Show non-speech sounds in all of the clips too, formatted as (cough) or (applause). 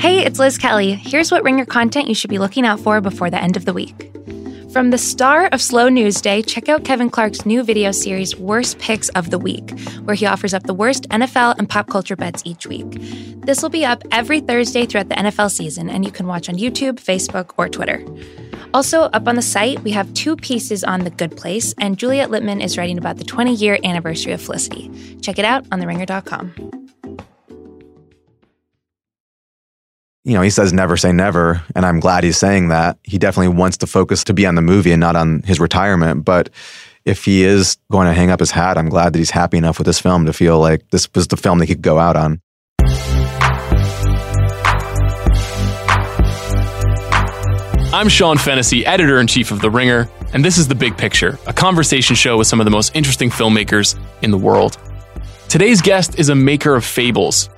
Hey, it's Liz Kelly. Here's what Ringer content you should be looking out for before the end of the week. From the star of Slow News Day, check out Kevin Clark's new video series, Worst Picks of the Week, where he offers up the worst NFL and pop culture bets each week. This will be up every Thursday throughout the NFL season, and you can watch on YouTube, Facebook, or Twitter. Also, up on the site, we have two pieces on The Good Place, and Juliet Litman is writing about the 20 year anniversary of Felicity. Check it out on TheRinger.com. you know, he says never say never, and I'm glad he's saying that. He definitely wants to focus to be on the movie and not on his retirement. But if he is going to hang up his hat, I'm glad that he's happy enough with this film to feel like this was the film that he could go out on. I'm Sean Fennessey, editor in chief of The Ringer, and this is The Big Picture, a conversation show with some of the most interesting filmmakers in the world. Today's guest is a maker of fables.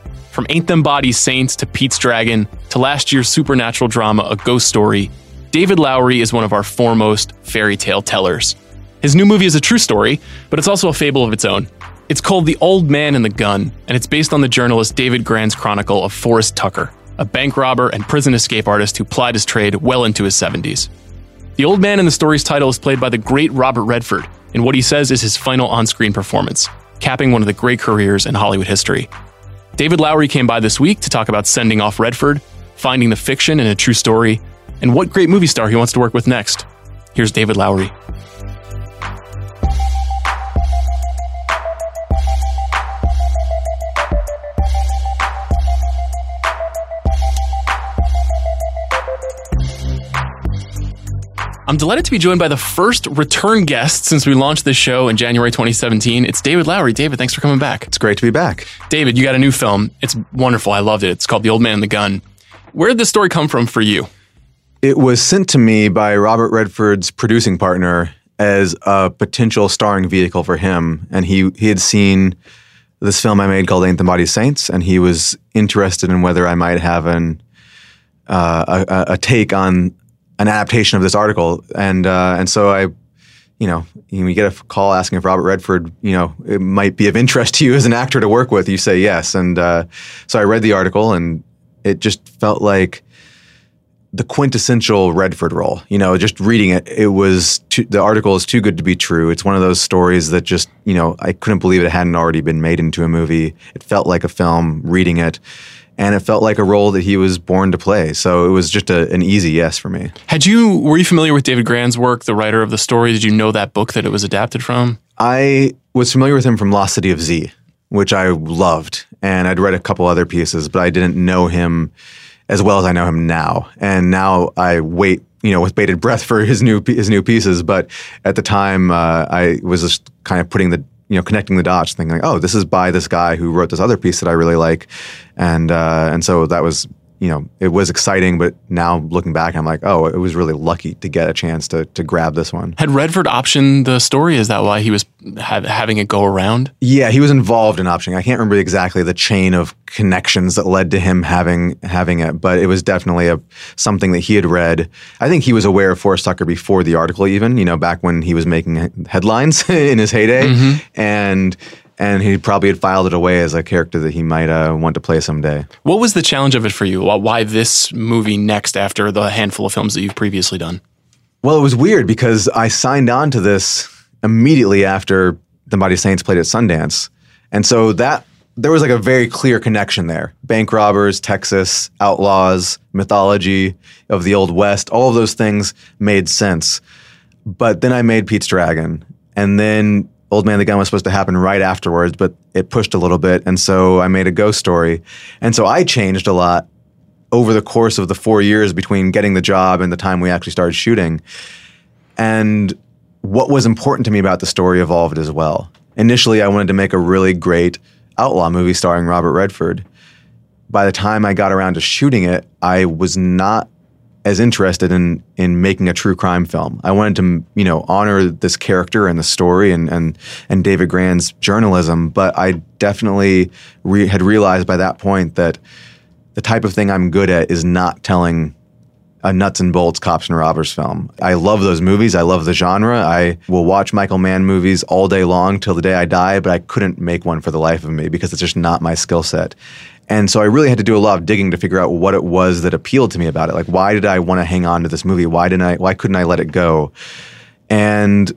From Ain't Them Bodies Saints to Pete's Dragon to last year's supernatural drama A Ghost Story, David Lowery is one of our foremost fairy tale tellers. His new movie is a true story, but it's also a fable of its own. It's called The Old Man and the Gun, and it's based on the journalist David Grann's chronicle of Forrest Tucker, a bank robber and prison escape artist who plied his trade well into his 70s. The old man in the story's title is played by the great Robert Redford in what he says is his final on screen performance, capping one of the great careers in Hollywood history. David Lowery came by this week to talk about sending off Redford, finding the fiction in a true story, and what great movie star he wants to work with next. Here's David Lowery. I'm delighted to be joined by the first return guest since we launched this show in January 2017. It's David Lowery. David, thanks for coming back. It's great to be back. David, you got a new film. It's wonderful. I loved it. It's called The Old Man and the Gun. Where did this story come from for you? It was sent to me by Robert Redford's producing partner as a potential starring vehicle for him. And he, he had seen this film I made called Ain't Them Bodies Saints, and he was interested in whether I might have an uh, a, a, take on an adaptation of this article, and uh, and so I, you know, we get a call asking if Robert Redford, you know, it might be of interest to you as an actor to work with. You say yes, and uh, so I read the article, and it just felt like the quintessential Redford role. You know, just reading it, it was too, the article is too good to be true. It's one of those stories that just you know I couldn't believe it hadn't already been made into a movie. It felt like a film reading it and it felt like a role that he was born to play. So it was just a, an easy yes for me. Had you were you familiar with David Grann's work, the writer of the story? Did you know that book that it was adapted from? I was familiar with him from Lost City of Z, which I loved, and I'd read a couple other pieces, but I didn't know him as well as I know him now. And now I wait, you know, with bated breath (laughs) for his new his new pieces. But at the time, uh, I was just kind of putting the you know connecting the dots, thinking like, oh, this is by this guy who wrote this other piece that I really like, and uh, and so that was you know it was exciting, but now looking back, I'm like, oh, it was really lucky to get a chance to to grab this one. Had Redford optioned the story? Is that why he was ha- having it go around? Yeah, he was involved in optioning. I can't remember exactly the chain of connections that led to him having having it, but it was definitely a something that he had read. I think he was aware of Forrest Tucker before the article, even you know, back when he was making headlines (laughs) in his heyday, mm-hmm. and and he probably had filed it away as a character that he might uh, want to play someday. What was the challenge of it for you? Why this movie next after the handful of films that you've previously done? Well, it was weird because I signed on to this immediately after Ain't Them Bodies Saints played at Sundance. And so that there was like a very clear connection there. Bank robbers, Texas, outlaws, mythology of the Old West, all of those things made sense. But then I made Pete's Dragon. And then Old Man the Gun was supposed to happen right afterwards, but it pushed a little bit. And so I made a ghost story. And so I changed a lot over the course of the four years between getting the job and the time we actually started shooting. And what was important to me about the story evolved as well. Initially, I wanted to make a really great outlaw movie starring Robert Redford. By the time I got around to shooting it, I was not as interested in in making a true crime film. I wanted to, you know, honor this character and the story and and and David Grann's journalism, but I definitely re- had realized by that point that the type of thing I'm good at is not telling a nuts and bolts cops and robbers film. I love those movies. I love the genre. I will watch Michael Mann movies all day long till the day I die, but I couldn't make one for the life of me because it's just not my skill set. And so I really had to do a lot of digging to figure out what it was that appealed to me about it. Like, why did I want to hang on to this movie? Why didn't I? Why couldn't I let it go? And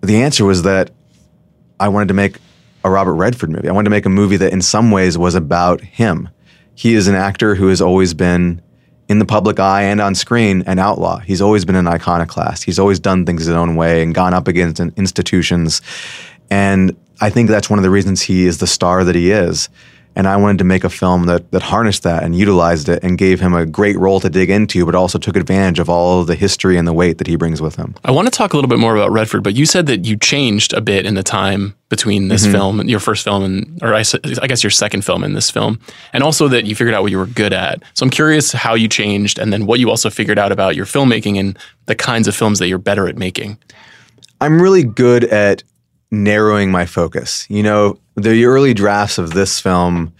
the answer was that I wanted to make a Robert Redford movie. I wanted to make a movie that, in some ways, was about him. He is an actor who has always been in the public eye and on screen an outlaw. He's always been an iconoclast. He's always done things his own way and gone up against institutions. And I think that's one of the reasons he is the star that he is. And I wanted to make a film that, that harnessed that and utilized it and gave him a great role to dig into, but also took advantage of all the history and the weight that he brings with him. I want to talk a little bit more about Redford, but you said that you changed a bit in the time between this mm-hmm. film, your first film, and or I, I, guess your second film in this film, and also that you figured out what you were good at. So I'm curious how you changed, and then what you also figured out about your filmmaking and the kinds of films that you're better at making. I'm really good at narrowing my focus. You know, the early drafts of this film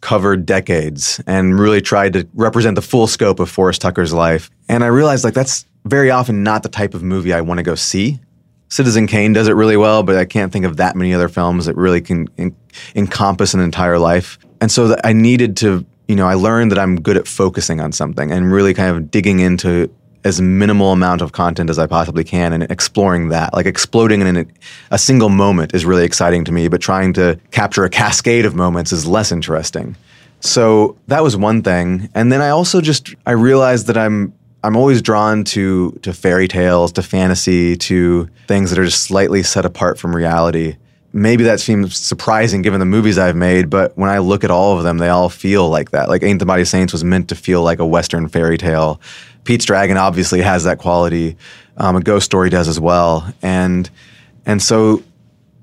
covered decades and really tried to represent the full scope of Forrest Tucker's life. And I realized like that's very often not the type of movie I want to go see. Citizen Kane does it really well, but I can't think of that many other films that really can en- encompass an entire life. And so I needed to, you know, I learned that I'm good at focusing on something and really kind of digging into as minimal amount of content as I possibly can and exploring that. Like exploding in a, a single moment is really exciting to me, but trying to capture a cascade of moments is less interesting. So that was one thing. And then I also just I realized that I'm I'm always drawn to to fairy tales, to fantasy, to things that are just slightly set apart from reality. Maybe that seems surprising given the movies I've made, but when I look at all of them, they all feel like that. Like Ain't Them Bodies Saints was meant to feel like a Western fairy tale. Pete's Dragon obviously has that quality. Um, a Ghost Story does as well, and and so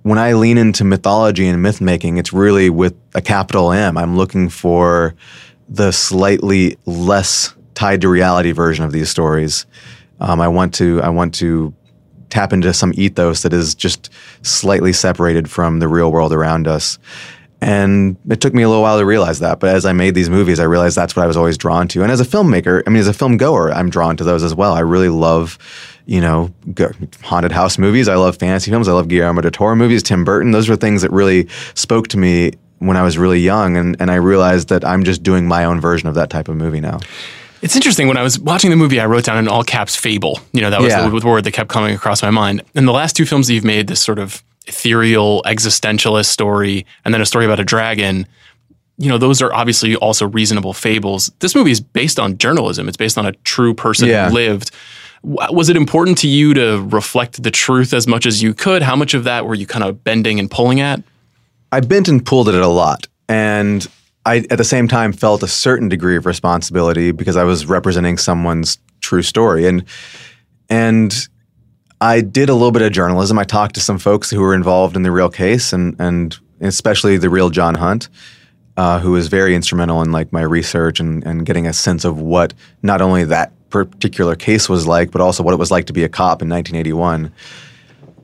when I lean into mythology and myth making, it's really with a capital M. I'm looking for the slightly less tied to reality version of these stories. Um, I want to I want to tap into some ethos that is just slightly separated from the real world around us. And it took me a little while to realize that. But as I made these movies, I realized that's what I was always drawn to. And as a filmmaker, I mean, as a film goer, I'm drawn to those as well. I really love, you know, haunted house movies. I love fantasy films. I love Guillermo del Toro movies, Tim Burton. Those were things that really spoke to me when I was really young. And, and I realized that I'm just doing my own version of that type of movie now. It's interesting. When I was watching the movie, I wrote down in all caps "fable." You know, that was yeah. the, the word that kept coming across my mind. And the last two films that you've made, this sort of ethereal existentialist story and then a story about a dragon you know those are obviously also reasonable fables. This movie is based on journalism. It's based on a true person yeah. who lived was it important to you to reflect the truth as much as you could? How much of that were you kind of bending and pulling at? I bent and pulled at it a lot and i at the same time felt a certain degree of responsibility because i was representing someone's true story. And and I did a little bit of journalism. I talked to some folks who were involved in the real case, and and especially the real John Hunt, uh, who was very instrumental in like my research and and getting a sense of what not only that particular case was like, but also what it was like to be a cop in 1981.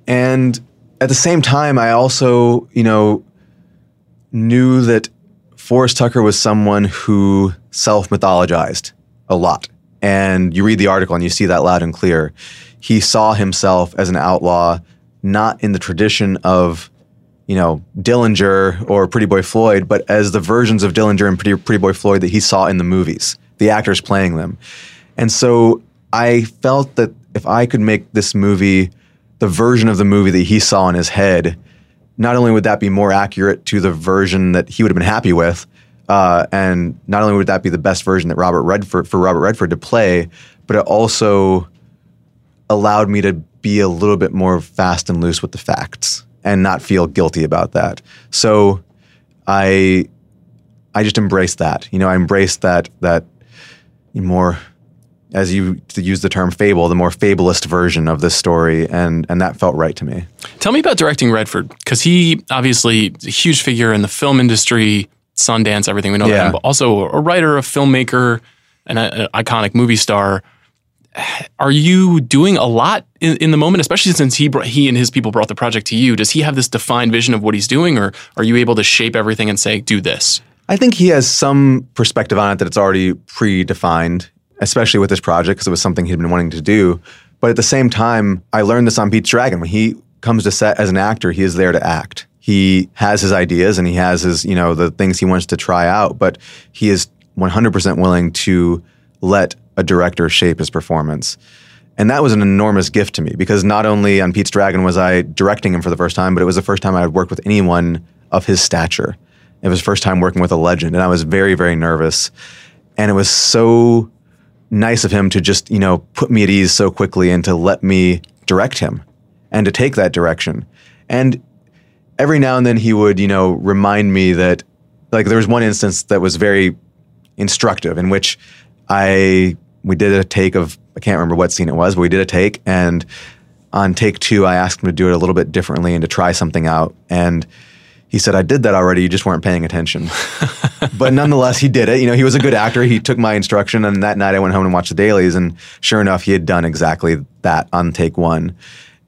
And at the same time, I also you know knew that Forrest Tucker was someone who self mythologized a lot. And you read the article and you see that loud and clear he saw himself as an outlaw, not in the tradition of, you know, Dillinger or Pretty Boy Floyd, but as the versions of Dillinger and Pretty, Pretty Boy Floyd that he saw in the movies, the actors playing them. And so I felt that if I could make this movie the version of the movie that he saw in his head, not only would that be more accurate to the version that he would have been happy with, uh, and not only would that be the best version that Robert Redford for Robert Redford to play, but it also allowed me to be a little bit more fast and loose with the facts and not feel guilty about that. So I I just embraced that. You know, I embraced that that more as you to use the term fable, the more fabulist version of this story, and and that felt right to me. Tell me about directing Redford, because he obviously a huge figure in the film industry, Sundance, everything we know yeah. about him, but also a writer, a filmmaker, an, an iconic movie star (sighs) are you doing a lot in, in the moment, especially since he brought, he and his people brought the project to you? Does he have this defined vision of what he's doing, or are you able to shape everything and say, "Do this"? I think he has some perspective on it that it's already predefined, especially with this project because it was something he'd been wanting to do. But at the same time, I learned this on Pete's Dragon. When he comes to set as an actor, he is there to act. he has his ideas and he has his, you know, the things he wants to try out, but he is 100% willing to let a director shape his performance. And that was an enormous gift to me because not only on Pete's Dragon was I directing him for the first time, but it was the first time I had worked with anyone of his stature. It was first time working with a legend, and I was very, very nervous. And it was so nice of him to just, you know, put me at ease so quickly and to let me direct him and to take that direction. And every now and then he would, you know, remind me that, like, there was one instance that was very instructive in which I we did a take of I can't remember what scene it was, but we did a take, and on take two, I asked him to do it a little bit differently and to try something out, and he said, I did that already. You just weren't paying attention. (laughs) but nonetheless, he did it. You know, he was a good actor. He took my instruction. And that night I went home and watched the dailies. And sure enough, he had done exactly that on take one.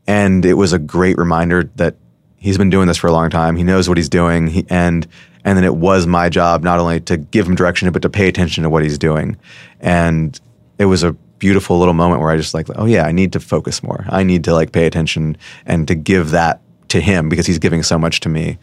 And it was a great reminder that he's been doing this for a long time. He knows what he's doing. He, and, and then it was my job not only to give him direction, but to pay attention to what he's doing. And it was a beautiful little moment where I just like, oh yeah, I need to focus more. I need to like pay attention and to give that to him because he's giving so much to me.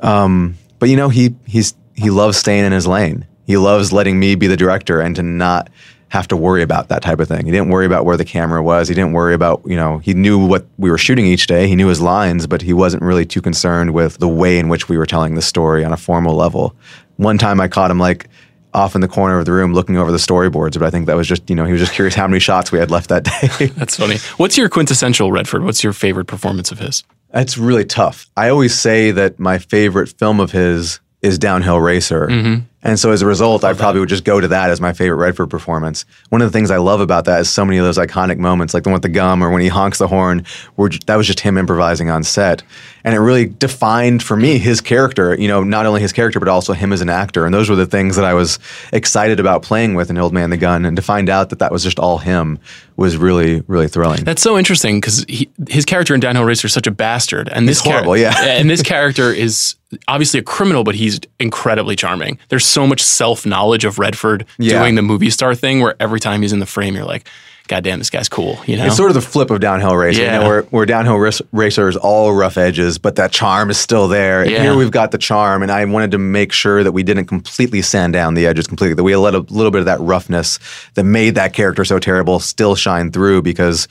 Um, but you know, he he's he loves staying in his lane. He loves letting me be the director and to not have to worry about that type of thing. He didn't worry about where the camera was. He didn't worry about, you know, he knew what we were shooting each day. He knew his lines, but he wasn't really too concerned with the way in which we were telling the story on a formal level. One time I caught him like off in the corner of the room looking over the storyboards, but I think that was just, you know, he was just (laughs) curious how many shots we had left that day. (laughs) That's funny. What's your quintessential Redford? What's your favorite performance of his? That's really tough. I always say that my favorite film of his is Downhill Racer. Mm-hmm. And so as a result, I probably would just go to that as my favorite Redford performance. One of the things I love about that is so many of those iconic moments, like the one with the gum or when he honks the horn, were that was just him improvising on set. And it really defined for me his character, you know, not only his character, but also him as an actor. And those were the things that I was excited about playing with in Old Man the Gun. And to find out that that was just all him was really, really thrilling. That's so interesting because his character in Downhill Racer is such a bastard. And this horrible, char- yeah. and this (laughs) character is obviously a criminal, but he's incredibly charming. There's so much self knowledge of Redford Yeah. doing the movie star thing where every time he's in the frame, you're like, God damn, this guy's cool. You know? It's sort of the flip of downhill racer. Yeah. You know, where, where downhill rac- racer is all rough edges, but that charm is still there. And Yeah. here we've got the charm, and I wanted to make sure that we didn't completely sand down the edges completely. That we let a little bit of that roughness that made that character so terrible still shine through because.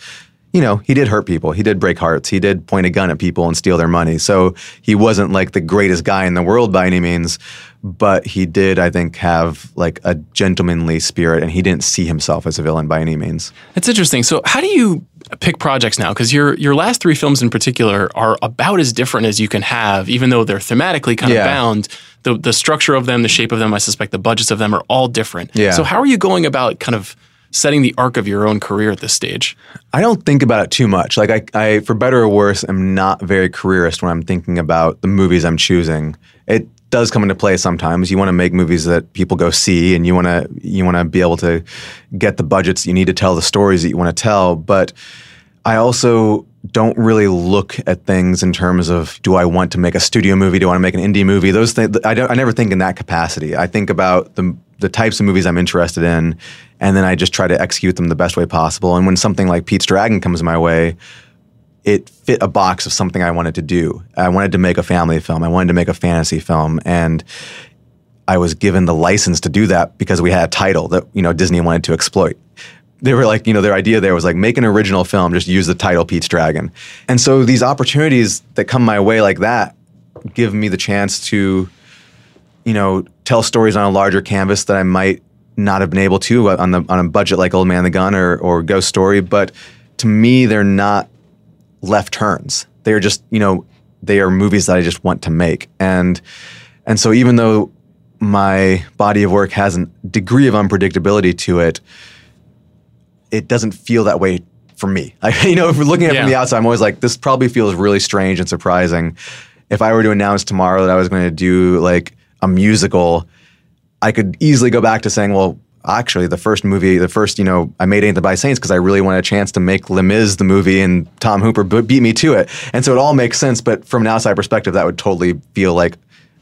You know, he did hurt people. He did break hearts. He did point a gun at people and steal their money. So he wasn't like the greatest guy in the world by any means, but he did, I think, have like a gentlemanly spirit and he didn't see himself as a villain by any means. That's interesting. So, how do you pick projects now? Because your your last three films in particular are about as different as you can have, even though they're thematically kind Yeah. of bound. The the structure of them, the shape of them, I suspect the budgets of them are all different. Yeah. So, how are you going about kind of setting the arc of your own career at this stage? I don't think about it too much. Like I, I, for better or worse, am not very careerist when I'm thinking about the movies I'm choosing. It does come into play sometimes. You want to make movies that people go see, and you want to you want to be able to get the budgets you need to tell the stories that you want to tell. But I also don't really look at things in terms of do I want to make a studio movie? Do I want to make an indie movie? Those things I don't. I never think in that capacity. I think about the the types of movies I'm interested in, and then I just try to execute them the best way possible. And when something like Pete's Dragon comes my way, it fit a box of something I wanted to do. I wanted to make a family film. I wanted to make a fantasy film, and I was given the license to do that because we had a title that you know Disney wanted to exploit. They were like, you know, their idea there was like make an original film, just use the title Pete's Dragon. And so these opportunities that come my way like that give me the chance to, you know, tell stories on a larger canvas that I might not have been able to on the on a budget like Old Man the Gun or or Ghost Story. But to me, they're not left turns. They are just, you know, they are movies that I just want to make. And and so even though my body of work has a degree of unpredictability to it, it doesn't feel that way for me. (laughs) I, you know, if we're looking at it from the outside, I'm always like, this probably feels really strange and surprising. If I were to announce tomorrow that I was going to do like a musical, I could easily go back to saying, well, actually, the first movie, the first, you know, I made Ain't Them Bodies Saints because I really wanted a chance to make Les Mis the movie and Tom Hooper beat me to it. And so it all makes sense. But from an outside perspective, that would totally feel like,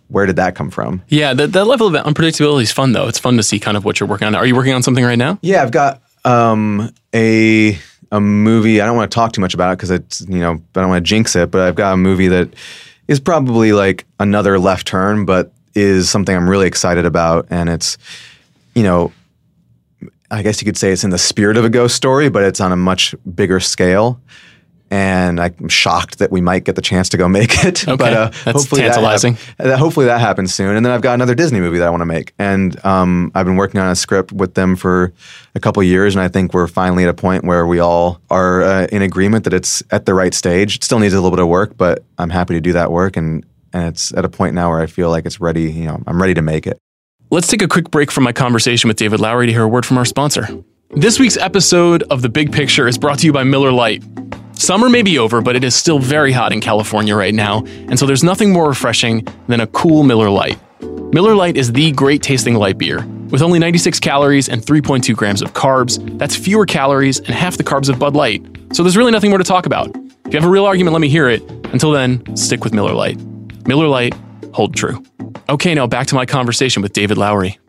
where did that come from? Yeah, that, that level of unpredictability is fun though. It's fun to see kind of what you're working on. Are you working on something right now? Yeah, I've got um, a a movie. I don't want to talk too much about it because it's you know I don't want to jinx it. But I've got a movie that is probably like another left turn, but is something I'm really excited about. And it's, you know, I guess you could say it's in the spirit of a ghost story, but it's on a much bigger scale. And I'm shocked that we might get the chance to go (laughs) make it. Okay, but uh, that's hopefully tantalizing. That, hap- hopefully that happens soon. And then I've got another Disney movie that I want to make. And um, I've been working on a script with them for a couple years. And I think we're finally at a point where we all are uh, in agreement that it's at the right stage. It still needs a little bit of work, but I'm happy to do that work. And, and it's at a point now where I feel like it's ready. You know, I'm ready to make it. Let's take a quick break from my conversation with David Lowery to hear a word from our sponsor. This week's episode of The Big Picture is brought to you by Miller Lite. Summer may be over, but it is still very hot in California right now, and so there's nothing more refreshing than a cool Miller Lite. Miller Lite is the great tasting light beer. With only 96 calories and 3.2 grams of carbs, that's fewer calories and half the carbs of Bud Light. So there's really nothing more to talk about. If you have a real argument, let me hear it. Until then, stick with Miller Lite. Miller Lite, hold true. Okay, now back to my conversation with David Lowery.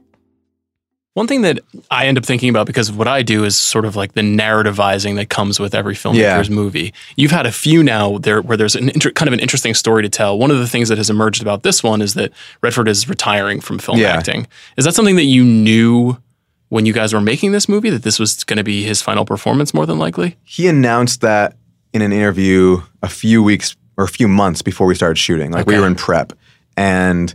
One thing that I end up thinking about because of what I do is sort of like the narrativizing that comes with every filmmaker's Yeah. movie. You've had a few now there where there's an inter- kind of an interesting story to tell. One of the things that has emerged about this one is that Redford is retiring from film Yeah. acting. Is that something that you knew when you guys were making this movie that this was going to be his final performance more than likely? He announced that in an interview a few weeks or a few months before we started shooting. Like we were in prep, and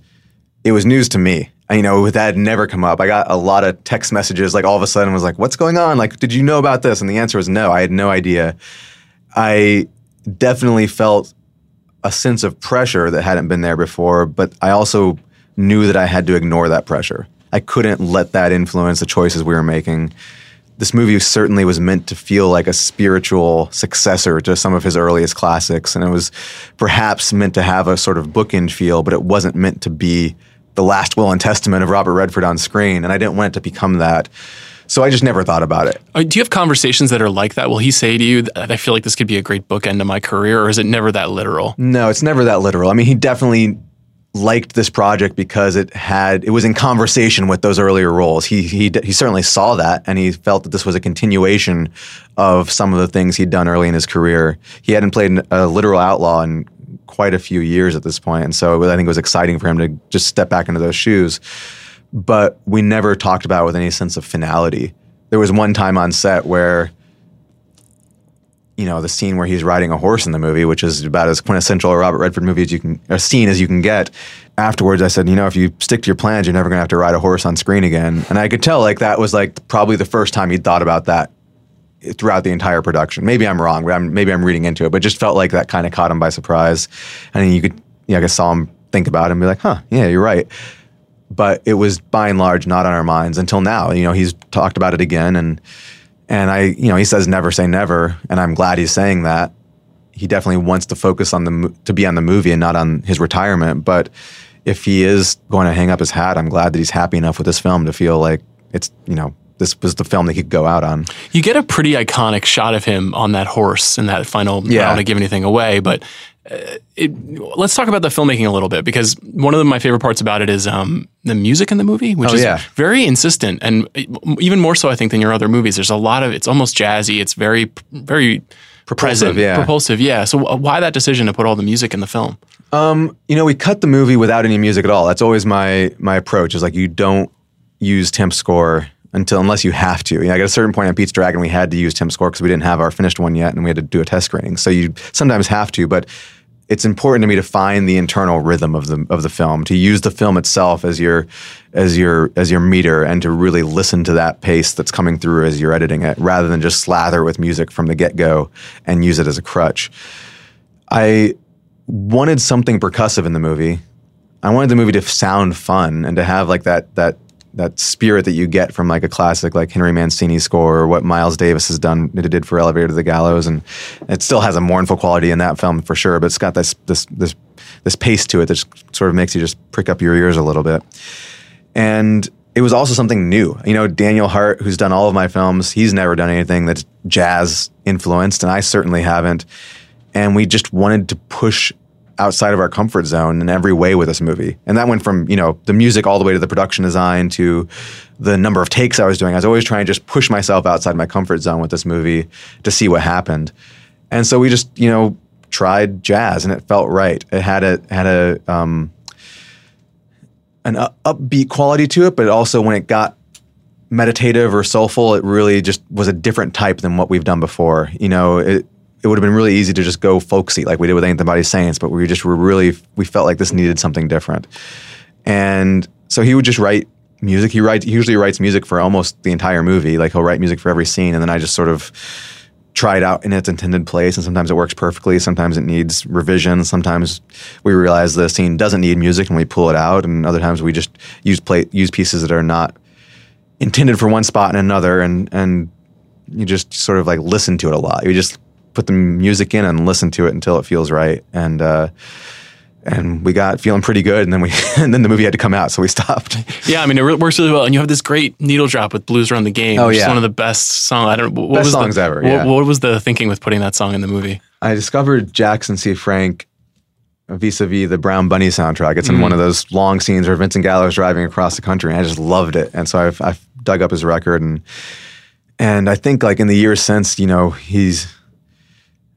it was news to me. And, you know, that had never come up. I got a lot of text messages. Like all of a sudden, was like, "What's going on? Like, did you know about this?" And the answer was no. I had no idea. I definitely felt a sense of pressure that hadn't been there before, but I also knew that I had to ignore that pressure. I couldn't let that influence the choices we were making. This movie certainly was meant to feel like a spiritual successor to some of his earliest classics, and it was perhaps meant to have a sort of bookend feel, but it wasn't meant to be the last will and testament of Robert Redford on screen, and I didn't want it to become that. So I just never thought about it. Uh, Do you have conversations that are like that? Will he say to you I feel like this could be a great bookend to my career, or is it never that literal? No, it's never that literal. I mean, he definitely liked this project because it had it was in conversation with those earlier roles. He he he certainly saw that and he felt that this was a continuation of some of the things he'd done early in his career. He hadn't played a literal outlaw in quite a few years at this point, and so was, I think it was exciting for him to just step back into those shoes. But we never talked about it with any sense of finality. There was one time on set where you know, the scene where he's riding a horse in the movie, which is about as quintessential a Robert Redford movie as you can, a scene as you can get. Afterwards, I said, you know, if you stick to your plans, you're never going to have to ride a horse on screen again. And I could tell, like, that was like probably the first time he'd thought about that throughout the entire production. Maybe I'm wrong, but I'm, maybe I'm reading into it, but just felt like that kind of caught him by surprise. And you could, yeah, I guess saw him think about it and be like, huh, yeah, you're right. But it was by and large not on our minds until now. You know, he's talked about it again and, and I, you know, he says never say never, and I'm glad he's saying that. He definitely wants to focus on the to be on the movie and not on his retirement. But if he is going to hang up his hat, I'm glad that he's happy enough with this film to feel like it's, you know, this was the film that he could go out on. You get a pretty iconic shot of him on that horse in that final. I don't want to give anything away, but uh, it, let's talk about the filmmaking a little bit because one of the, my favorite parts about it is um, the music in the movie, which Oh, is yeah. very insistent and even more so, I think, than your other movies. There's a lot of it's almost jazzy. It's very, very present, yeah. propulsive. Yeah. So uh, why that decision to put all the music in the film? Um, you know, we cut the movie without any music at all. That's always my my approach. Is like you don't use temp score until unless you have to. You know, like at a certain point on Pete's Dragon, we had to use temp score because we didn't have our finished one yet, and we had to do a test screening. So you sometimes have to, but it's important to me to find the internal rhythm of the of the film, to use the film itself as your as your as your meter, and to really listen to that pace that's coming through as you're editing it, rather than just slather with music from the get go and use it as a crutch. I wanted something percussive in the movie. I wanted the movie to sound fun and to have like that that that spirit that you get from like a classic like Henry Mancini score or what Miles Davis has done it did for Elevator to the Gallows and it still has a mournful quality in that film for sure but it's got this this this this pace to it that sort of makes you just prick up your ears a little bit and it was also something new. You know, Daniel Hart, who's done all of my films, he's never done anything that's jazz influenced, and I certainly haven't. And we just wanted to push outside of our comfort zone in every way with this movie. And that went from, you know, the music all the way to the production design to the number of takes I was doing. I was always trying to just push myself outside my comfort zone with this movie to see what happened. And so we just, you know, tried jazz and it felt right. It had a had a um, an upbeat quality to it, but also when it got meditative or soulful, it really just was a different type than what we've done before. You know, it it would have been really easy to just go folksy like we did with Ain't Them Bodies Saints, but we just were really we felt like this needed something different. And so he would just write music. He writes usually writes music for almost the entire movie. Like he'll write music for every scene, and then I just sort of try it out in its intended place. And sometimes it works perfectly. Sometimes it needs revision. Sometimes we realize the scene doesn't need music and we pull it out. And other times we just use play use pieces that are not intended for one spot and another. And and you just sort of like listen to it a lot. You just put the music in and listen to it until it feels right. And uh, and we got feeling pretty good. And then we (laughs) and then the movie had to come out so we (laughs) stopped. Yeah i mean it works really well. And you have this great needle drop with Blues Run the Game oh, which yeah. is one of the best songs i don't what best was songs the, ever yeah. what, what, was the thinking with putting that song in the movie? I discovered jackson c. Frank vis-a-vis the brown bunny soundtrack. It's in mm one of those long scenes where vincent gallo is driving across the country and i just loved it. And so i've, I've dug up his record and and i think like in the years since you know he's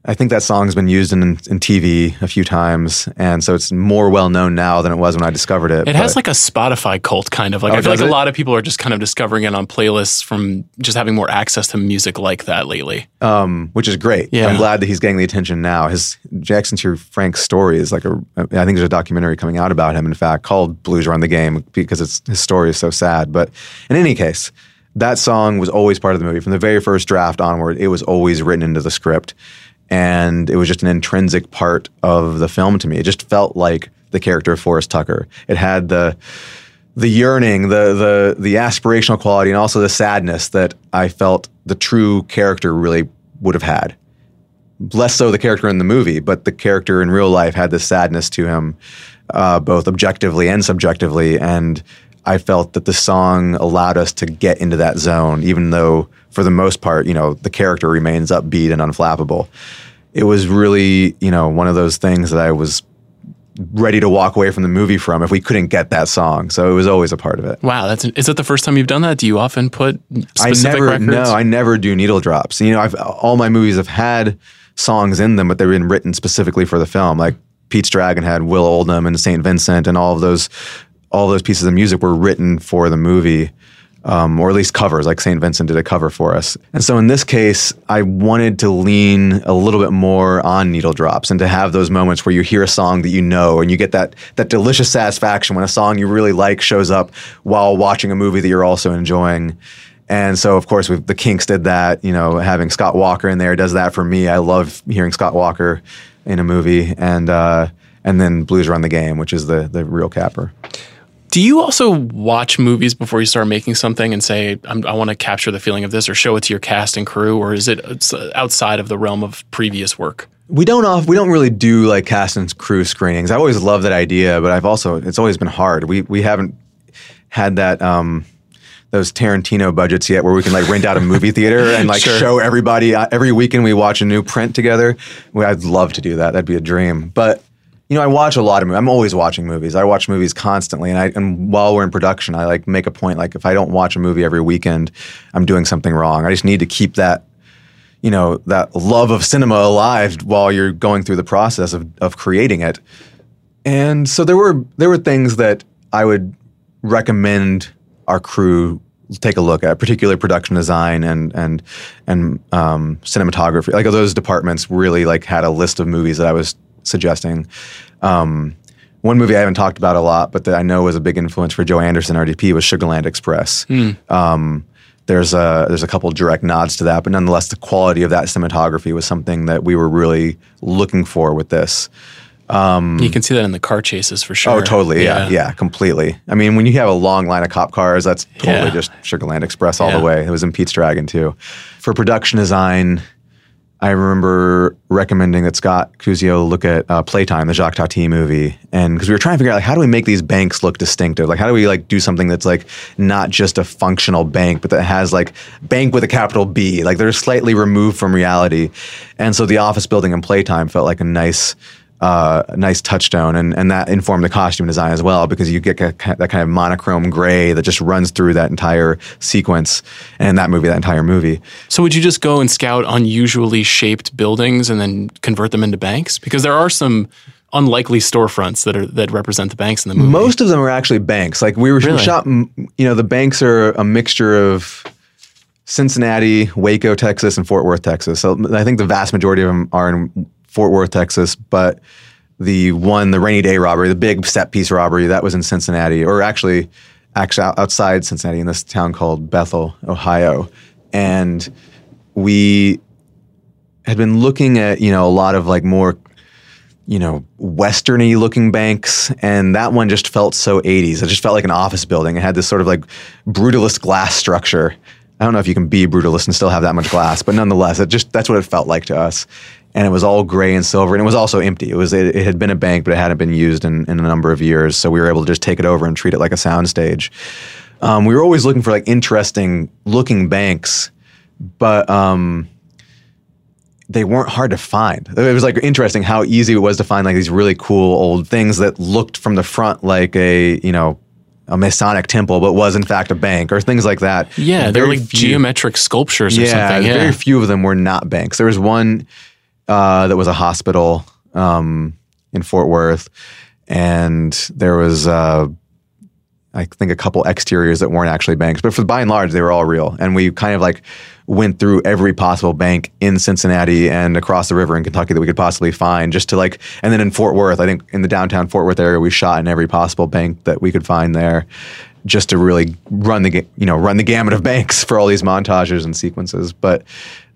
I think that song's been used in, in TV a few times, and so it's more well known now than it was when I discovered it. It but. has like a Spotify cult kind of like. Oh, I feel like it? a lot of people are just kind of discovering it on playlists from just having more access to music like that lately. Um, which is great. Yeah. I'm glad that he's getting the attention now. His Jackson C. Frank's story is like a. I think there's a documentary coming out about him. In fact, called "Blues Run the Game" because it's his story is so sad. But in any case, that song was always part of the movie from the very first draft onward. It was always written into the script and it was just an intrinsic part of the film to me. It just felt like the character of Forrest Tucker. It had the the yearning, the the the aspirational quality, and also the sadness that I felt the true character really would have had. Less so the character in the movie, but the character in real life had this sadness to him, uh, both objectively and subjectively. And I felt that the song allowed us to get into that zone, even though for the most part, you know, the character remains upbeat and unflappable. It was really, you know, one of those things that I was ready to walk away from the movie from if we couldn't get that song. So it was always a part of it. Wow, that's is that the first time you've done that? Do you often put specific I never, records? No, I never do needle drops. You know, I've all my movies have had songs in them, but they've been written specifically for the film. Like Pete's Dragon had Will Oldham and St. Vincent, and all of those all those pieces of music were written for the movie. Um, or at least covers, like St. Vincent did a cover for us. And so in this case, I wanted to lean a little bit more on needle drops and to have those moments where you hear a song that you know and you get that that delicious satisfaction when a song you really like shows up while watching a movie that you're also enjoying. And so, of course, the Kinks did that. You know, having Scott Walker in there does that for me. I love hearing Scott Walker in a movie, and uh, and then Blues Run the Game, which is the the real capper. Do you also watch movies before you start making something and say, i want to capture the feeling of this or show it to your cast and crew, or is it outside of the realm of previous work? We don't off, we don't really do like cast and crew screenings. I always love that idea, but I've also it's always been hard. We we haven't had that um, those Tarantino budgets yet, where we can like rent out a movie theater (laughs) and like sure. show everybody uh, every weekend we watch a new print together. I'd love to do that. That'd be a dream. But you know, I watch a lot of movies. I'm always watching movies. I watch movies constantly, and I and while we're in production, I like make a point. Like if I don't watch a movie every weekend, I'm doing something wrong. I just need to keep that, you know, that love of cinema alive while you're going through the process of of creating it. And so there were there were things that I would recommend our crew take a look at, particularly production design and and and um, cinematography. Like those departments really like had a list of movies that I was suggesting. Um, one movie I haven't talked about a lot, but that I know was a big influence for Joe Anderson RDP was Sugarland Express. Mm. Um, there's a there's a couple direct nods to that, but nonetheless, the quality of that cinematography was something that we were really looking for with this. Um, you can see that in the car chases for sure. Oh, totally. Yeah, yeah, yeah, completely. I mean, when you have a long line of cop cars, that's totally yeah. just Sugarland Express all yeah. the way. It was in Pete's Dragon too. For production design, I remember recommending that Scott Kuzio look at uh, Playtime, the Jacques Tati movie, and because we were trying to figure out like how do we make these banks look distinctive? Like how do we like do something that's like not just a functional bank, but that has like bank with a capital B, like they're slightly removed from reality. And so the office building in Playtime felt like a nice uh, a nice touchstone, and and that informed the costume design as well because you get that kind of monochrome gray that just runs through that entire sequence and that movie, that entire movie. So would you just go and scout unusually shaped buildings and then convert them into banks? Because there are some unlikely storefronts that are that represent the banks in the movie. Most of them are actually banks. Like we were Really? shot, you know, the banks are a mixture of Cincinnati, Waco, Texas, and Fort Worth, Texas. So I think the vast majority of them are in Fort Worth, Texas, but the one, the rainy day robbery, the big set piece robbery, that was in Cincinnati, or actually, actually outside Cincinnati in this town called Bethel, Ohio, and we had been looking at you know a lot of like more you know, westerny looking banks, and that one just felt so 80s. It just felt like an office building. It had this sort of like brutalist glass structure. I don't know if you can be brutalist and still have that much glass, but nonetheless, it just that's what it felt like to us. And it was all gray and silver, and it was also empty. It was it, it had been a bank, but it hadn't been used in, in a number of years. So we were able to just take it over and treat it like a soundstage. Um, we were always looking for like interesting looking banks, but um, they weren't hard to find. It was like interesting how easy it was to find like these really cool old things that looked from the front like a you know a Masonic temple, but was in fact a bank or things like that. yeah, they're like few- geometric sculptures or yeah, something. Yeah. very few of them were not banks. There was one uh, that was a hospital um, in Fort Worth, and there was. Uh, I think a couple exteriors that weren't actually banks, but for by and large, they were all real. And we kind of like went through every possible bank in Cincinnati and across the river in Kentucky that we could possibly find, just to like. And then in Fort Worth, I think in the downtown Fort Worth area, we shot in every possible bank that we could find there, just to really run the you know run the gamut of (laughs) banks for all these montages and sequences. But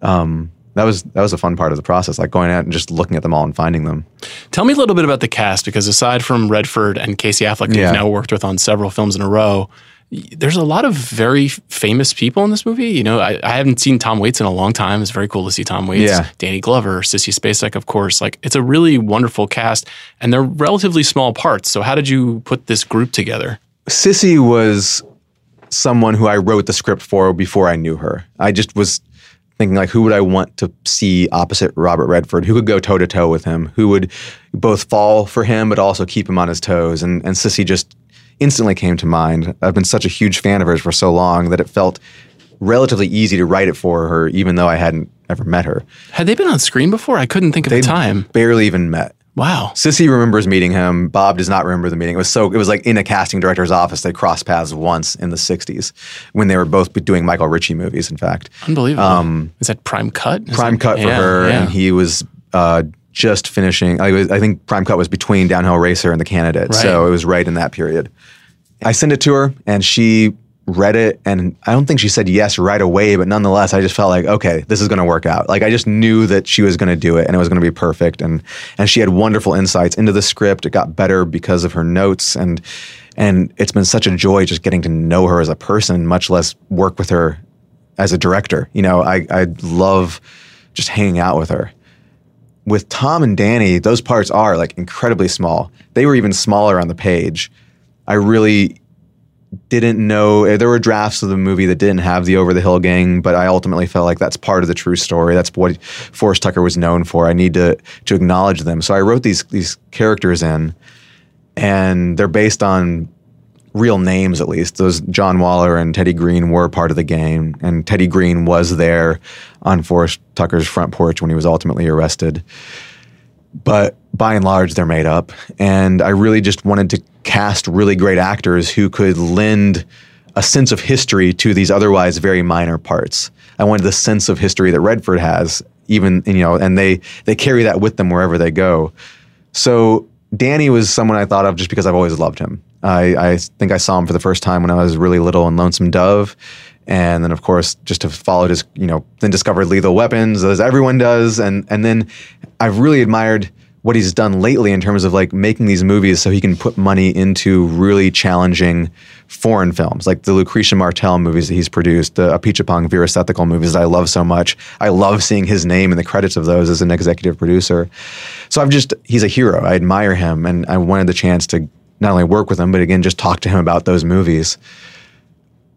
um, that was that was a fun part of the process, like going out and just looking at them all and finding them. Tell me a little bit about the cast because aside from Redford and Casey Affleck, Yeah. you've now worked with on several films in a row. There's a lot of very famous people in this movie. You know, I, I haven't seen Tom Waits in a long time. It's very cool to see Tom Waits. Yeah. Danny Glover, Sissy Spacek, of course. Like, it's a really wonderful cast, and they're relatively small parts. So, how did you put this group together? Sissy was someone who I wrote the script for before I knew her. I just was thinking like who would I want to see opposite Robert Redford? Who could go toe to toe with him? Who would both fall for him but also keep him on his toes? And and Sissy just instantly came to mind. I've been such a huge fan of hers for so long that it felt relatively easy to write it for her even though I hadn't ever met her. Had they been on screen before? I couldn't think of the time. Barely even met. Wow. Sissy remembers meeting him. Bob does not remember the meeting. It was so it was like in a casting director's office. They crossed paths once in the '60s when they were both doing Michael Ritchie movies. In fact, Unbelievable. Um, Is that Prime Cut? Is Prime that- Cut for yeah, her, yeah. and he was uh, just finishing. I, was, I think Prime Cut was between Downhill Racer and The Candidate, so it was right in that period. I sent it to her, and she read it, and I don't think she said yes right away, but nonetheless, I just felt like, okay, this is going to work out. Like I just knew that she was going to do it, and it was going to be perfect. And and she had wonderful insights into the script. It got better because of her notes, and and it's been such a joy just getting to know her as a person, much less work with her as a director. You know, I I love just hanging out with her. With Tom and Danny, those parts are like incredibly small. They were even smaller on the page. I really didn't know eh, there were drafts of the movie that didn't have the over the hill gang, but I ultimately felt like that's part of the true story. That's what Forrest Tucker was known for. I need to to acknowledge them. So I wrote these these characters in, and they're based on real names at least. Those John Waller and Teddy Green were part of the gang, and Teddy Green was there on Forrest Tucker's front porch when he was ultimately arrested. But by and large, they're made up, and I really just wanted to cast really great actors who could lend a sense of history to these otherwise very minor parts. I wanted the sense of history that Redford has, even you know, and they they carry that with them wherever they go. So Danny was someone I thought of just because I've always loved him. I, I think I saw him for the first time when I was really little in Lonesome Dove. And then, of course, just to follow his, you know, then discovered Lethal Weapons, as everyone does. And, and then I've really admired what he's done lately in terms of like making these movies so he can put money into really challenging foreign films, like the Lucrecia Martel movies that he's produced, the Apichatpong Weerasethakul movies that I love so much. I love seeing his name in the credits of those as an executive producer. So I've just, he's a hero. I admire him. And I wanted the chance to not only work with him, but again, just talk to him about those movies.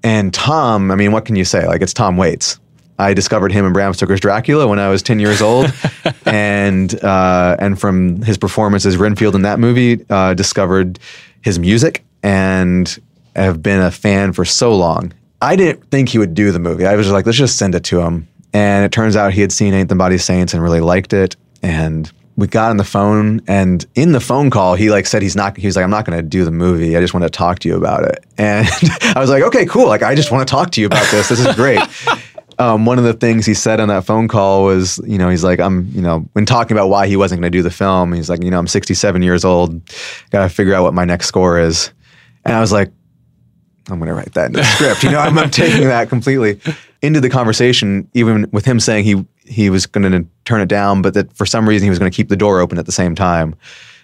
And Tom, I mean, what can you say? Like, it's Tom Waits. I discovered him in Bram Stoker's Dracula when I was 10 years old. (laughs) and, uh, and from his performance as Renfield in that movie, uh, discovered his music and have been a fan for so long. I didn't think he would do the movie. I was just like, let's just send it to him. And it turns out he had seen Ain't Them Bodies Saints and really liked it. And we got on the phone and in the phone call he like said he's not he was like i'm not going to do the movie. I just want to talk to you about it. (laughs) And i was like okay cool. Like i just want to talk to you about this. This is great. (laughs) Um, one of the things he said on that phone call was you know he's like i'm you know when talking about why he wasn't going to do the film he's like you know i'm 67 years old. Gotta figure out what my next score is. And i was like i'm going to write that in the script. You know I'm, I'm taking that completely (laughs) into the conversation even with him saying he he was going to turn it down, but that for some reason he was going to keep the door open at the same time.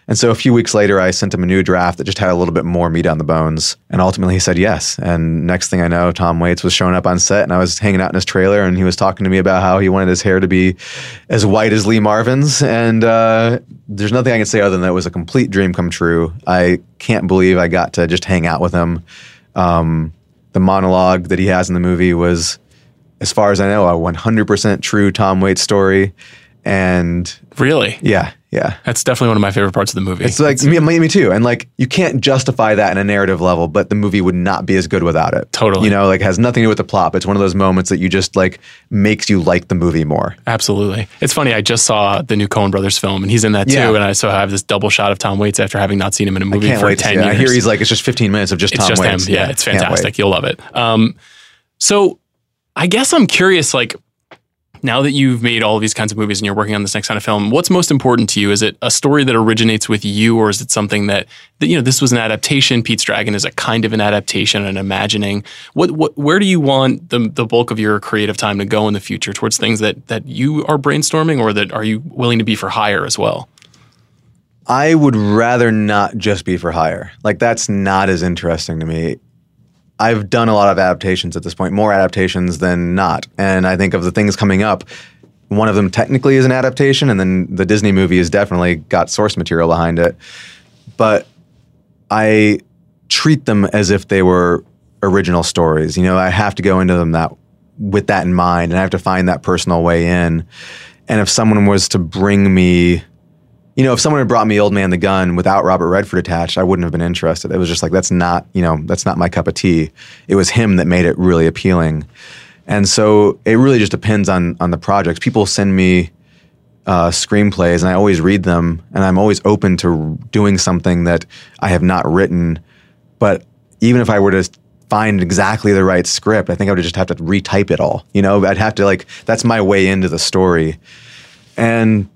And so a few weeks later, I sent him a new draft that just had a little bit more meat on the bones. And ultimately, he said yes. And next thing I know, Tom Waits was showing up on set, and I was hanging out in his trailer, and he was talking to me about how he wanted his hair to be as white as Lee Marvin's. And uh, there's nothing I can say other than that it was a complete dream come true. I can't believe I got to just hang out with him. Um, the monologue that he has in the movie was as far as I know, a 100% true Tom Waits story. And really, yeah, yeah, that's definitely one of my favorite parts of the movie. It's like it's, me, me too. And like you can't justify that in a narrative level, but the movie would not be as good without it. Totally, you know, like has nothing to do with the plot. But it's one of those moments that you just like makes you like the movie more. Absolutely, it's funny. I just saw the new Coen Brothers film, and he's in that too. Yeah. And I so I have this double shot of Tom Waits after having not seen him in a movie for ten years. I hear he's like it's just 15 minutes of just it's Tom just Waits. Him. Yeah, yeah, it's fantastic. You'll love it. Um, so I guess I'm curious, like now that you've made all of these kinds of movies and you're working on this next kind of film, what's most important to you? Is it a story that originates with you, or is it something that, that you know this was an adaptation? Pete's Dragon is a kind of an adaptation, an imagining. What, what, where do you want the the bulk of your creative time to go in the future towards things that that you are brainstorming, or that are you willing to be for hire as well? I would rather not just be for hire. Like that's not as interesting to me. I've done a lot of adaptations at this point, more adaptations than not. And I think of the things coming up, one of them technically is an adaptation, and then the Disney movie has definitely got source material behind it. But I treat them as if they were original stories. You know, I have to go into them that with that in mind, and I have to find that personal way in. And if someone was to bring me you know, if someone had brought me Old Man the Gun without Robert Redford attached, I wouldn't have been interested. It was just like that's not, you know, that's not my cup of tea. It was him that made it really appealing. And so it really just depends on on the projects. People send me uh, screenplays, and I always read them, and I'm always open to doing something that I have not written. But even if I were to find exactly the right script, I think I would just have to retype it all. You know, I'd have to like that's my way into the story, and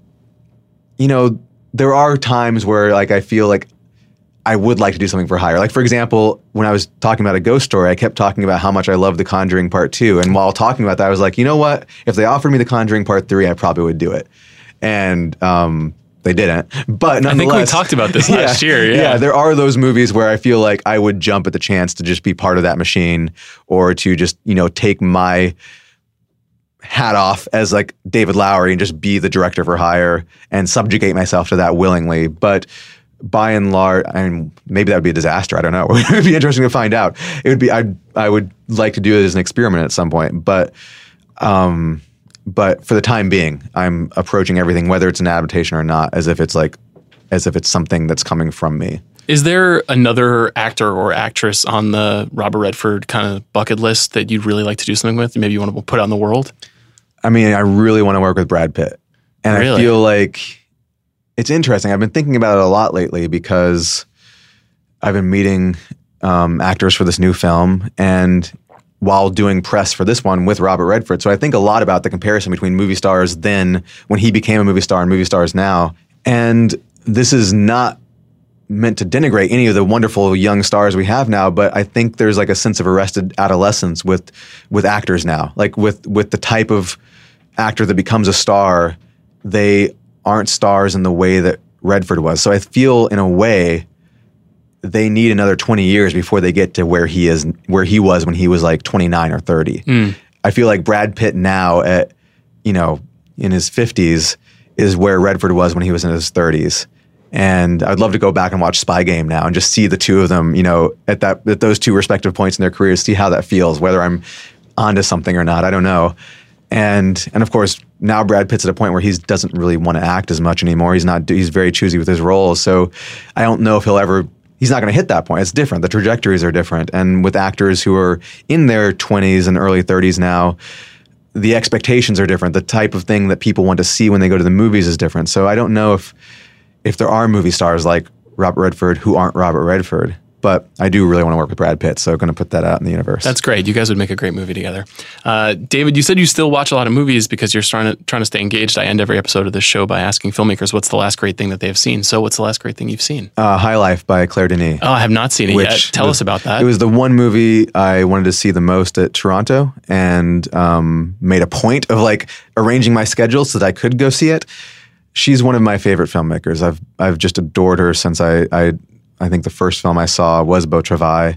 you know there are times where like I feel like I would like to do something for hire. Like for example, when I was talking about a ghost story, I kept talking about how much I love The Conjuring Part Two, and while talking about that, I was like, you know what? If they offered me The Conjuring Part Three, I probably would do it. And um, they didn't. But nonetheless, I think we talked about this (laughs) last yeah, year. Yeah. yeah, there are those movies where I feel like I would jump at the chance to just be part of that machine, or to just you know take my hat off as like David Lowery and just be the director for hire and subjugate myself to that willingly. But by and large, I mean, maybe that would be a disaster. I don't know. (laughs) it would be interesting to find out. It would be. I I would like to do it as an experiment at some point, but. Um, but for the time being, I'm approaching everything, whether it's an adaptation or not, as if it's like, as if it's something that's coming from me. Is there another actor or actress on the Robert Redford kind of bucket list that you'd really like to do something with? Maybe you want to put on the world? I mean, I really want to work with Brad Pitt. And really? I feel like it's interesting. I've been thinking about it a lot lately because I've been meeting um, actors for this new film and while doing press for this one with Robert Redford. So I think a lot about the comparison between movie stars then when he became a movie star and movie stars now. And this is not meant to denigrate any of the wonderful young stars we have now, but I think there's like a sense of arrested adolescence with with actors now. Like with with the type of actor that becomes a star, they aren't stars in the way that Redford was. So I feel in a way they need another 20 years before they get to where he is where he was when he was like 29 or 30. Mm. I feel like Brad Pitt now at you know in his 50s is where Redford was when he was in his 30s. And I'd love to go back and watch Spy Game now and just see the two of them, you know, at that at those two respective points in their careers, see how that feels, whether I'm onto something or not. I don't know. And and of course now Brad Pitt's at a point where he doesn't really want to act as much anymore. He's not. He's very choosy with his roles. So I don't know if he'll ever. He's not going to hit that point. It's different. The trajectories are different. And with actors who are in their 20s and early 30s now, the expectations are different. The type of thing that people want to see when they go to the movies is different. So I don't know if if there are movie stars like Robert Redford who aren't Robert Redford but I do really want to work with Brad Pitt, so I'm going to put that out in the universe. That's great. You guys would make a great movie together. Uh, David, you said you still watch a lot of movies because you're trying to trying to stay engaged. I end every episode of this show by asking filmmakers what's the last great thing that they've seen. So, what's the last great thing you've seen? Uh, High Life by Claire Denis. Oh, I have not seen it yet. Tell us about that. It was the one movie I wanted to see the most at Toronto, and um, made a point of like arranging my schedule so that I could go see it she's one of my favorite filmmakers. I've I've just adored her since I I I think the first film I saw was Beau Travail,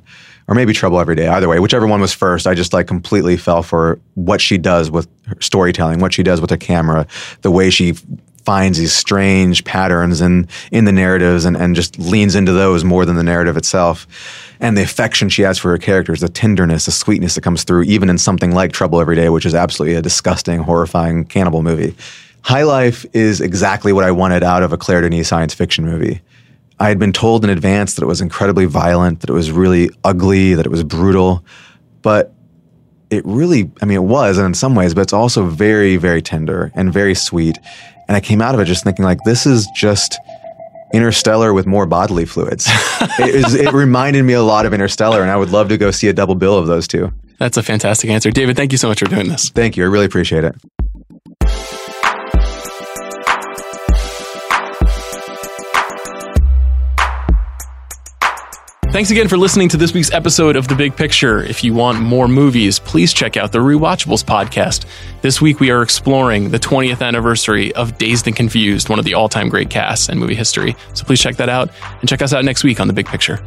or maybe Trouble Every Day. Either way, whichever one was first, I just like completely fell for what she does with storytelling, what she does with her camera, the way she finds these strange patterns in in the narratives and, and just leans into those more than the narrative itself. And the affection she has for her characters, the tenderness, the sweetness that comes through, even in something like Trouble Every Day, which is absolutely a disgusting, horrifying cannibal movie. High Life is exactly what I wanted out of a Claire Denis science fiction movie. I had been told in advance that it was incredibly violent, that it was really ugly, that it was brutal, but it really, I mean, it was, and in some ways, but it's also very, very tender and very sweet. And I came out of it just thinking, like, this is just Interstellar with more bodily fluids. (laughs) it, is, it reminded me a lot of Interstellar, and I would love to go see a double bill of those two. That's a fantastic answer. David, thank you so much for doing this. Thank you. I really appreciate it. Thanks again for listening to this week's episode of The Big Picture. If you want more movies, please check out the Rewatchables podcast. This week we are exploring the 20th anniversary of Dazed and Confused, one of the all time great casts in movie history. So please check that out and check us out next week on The Big Picture.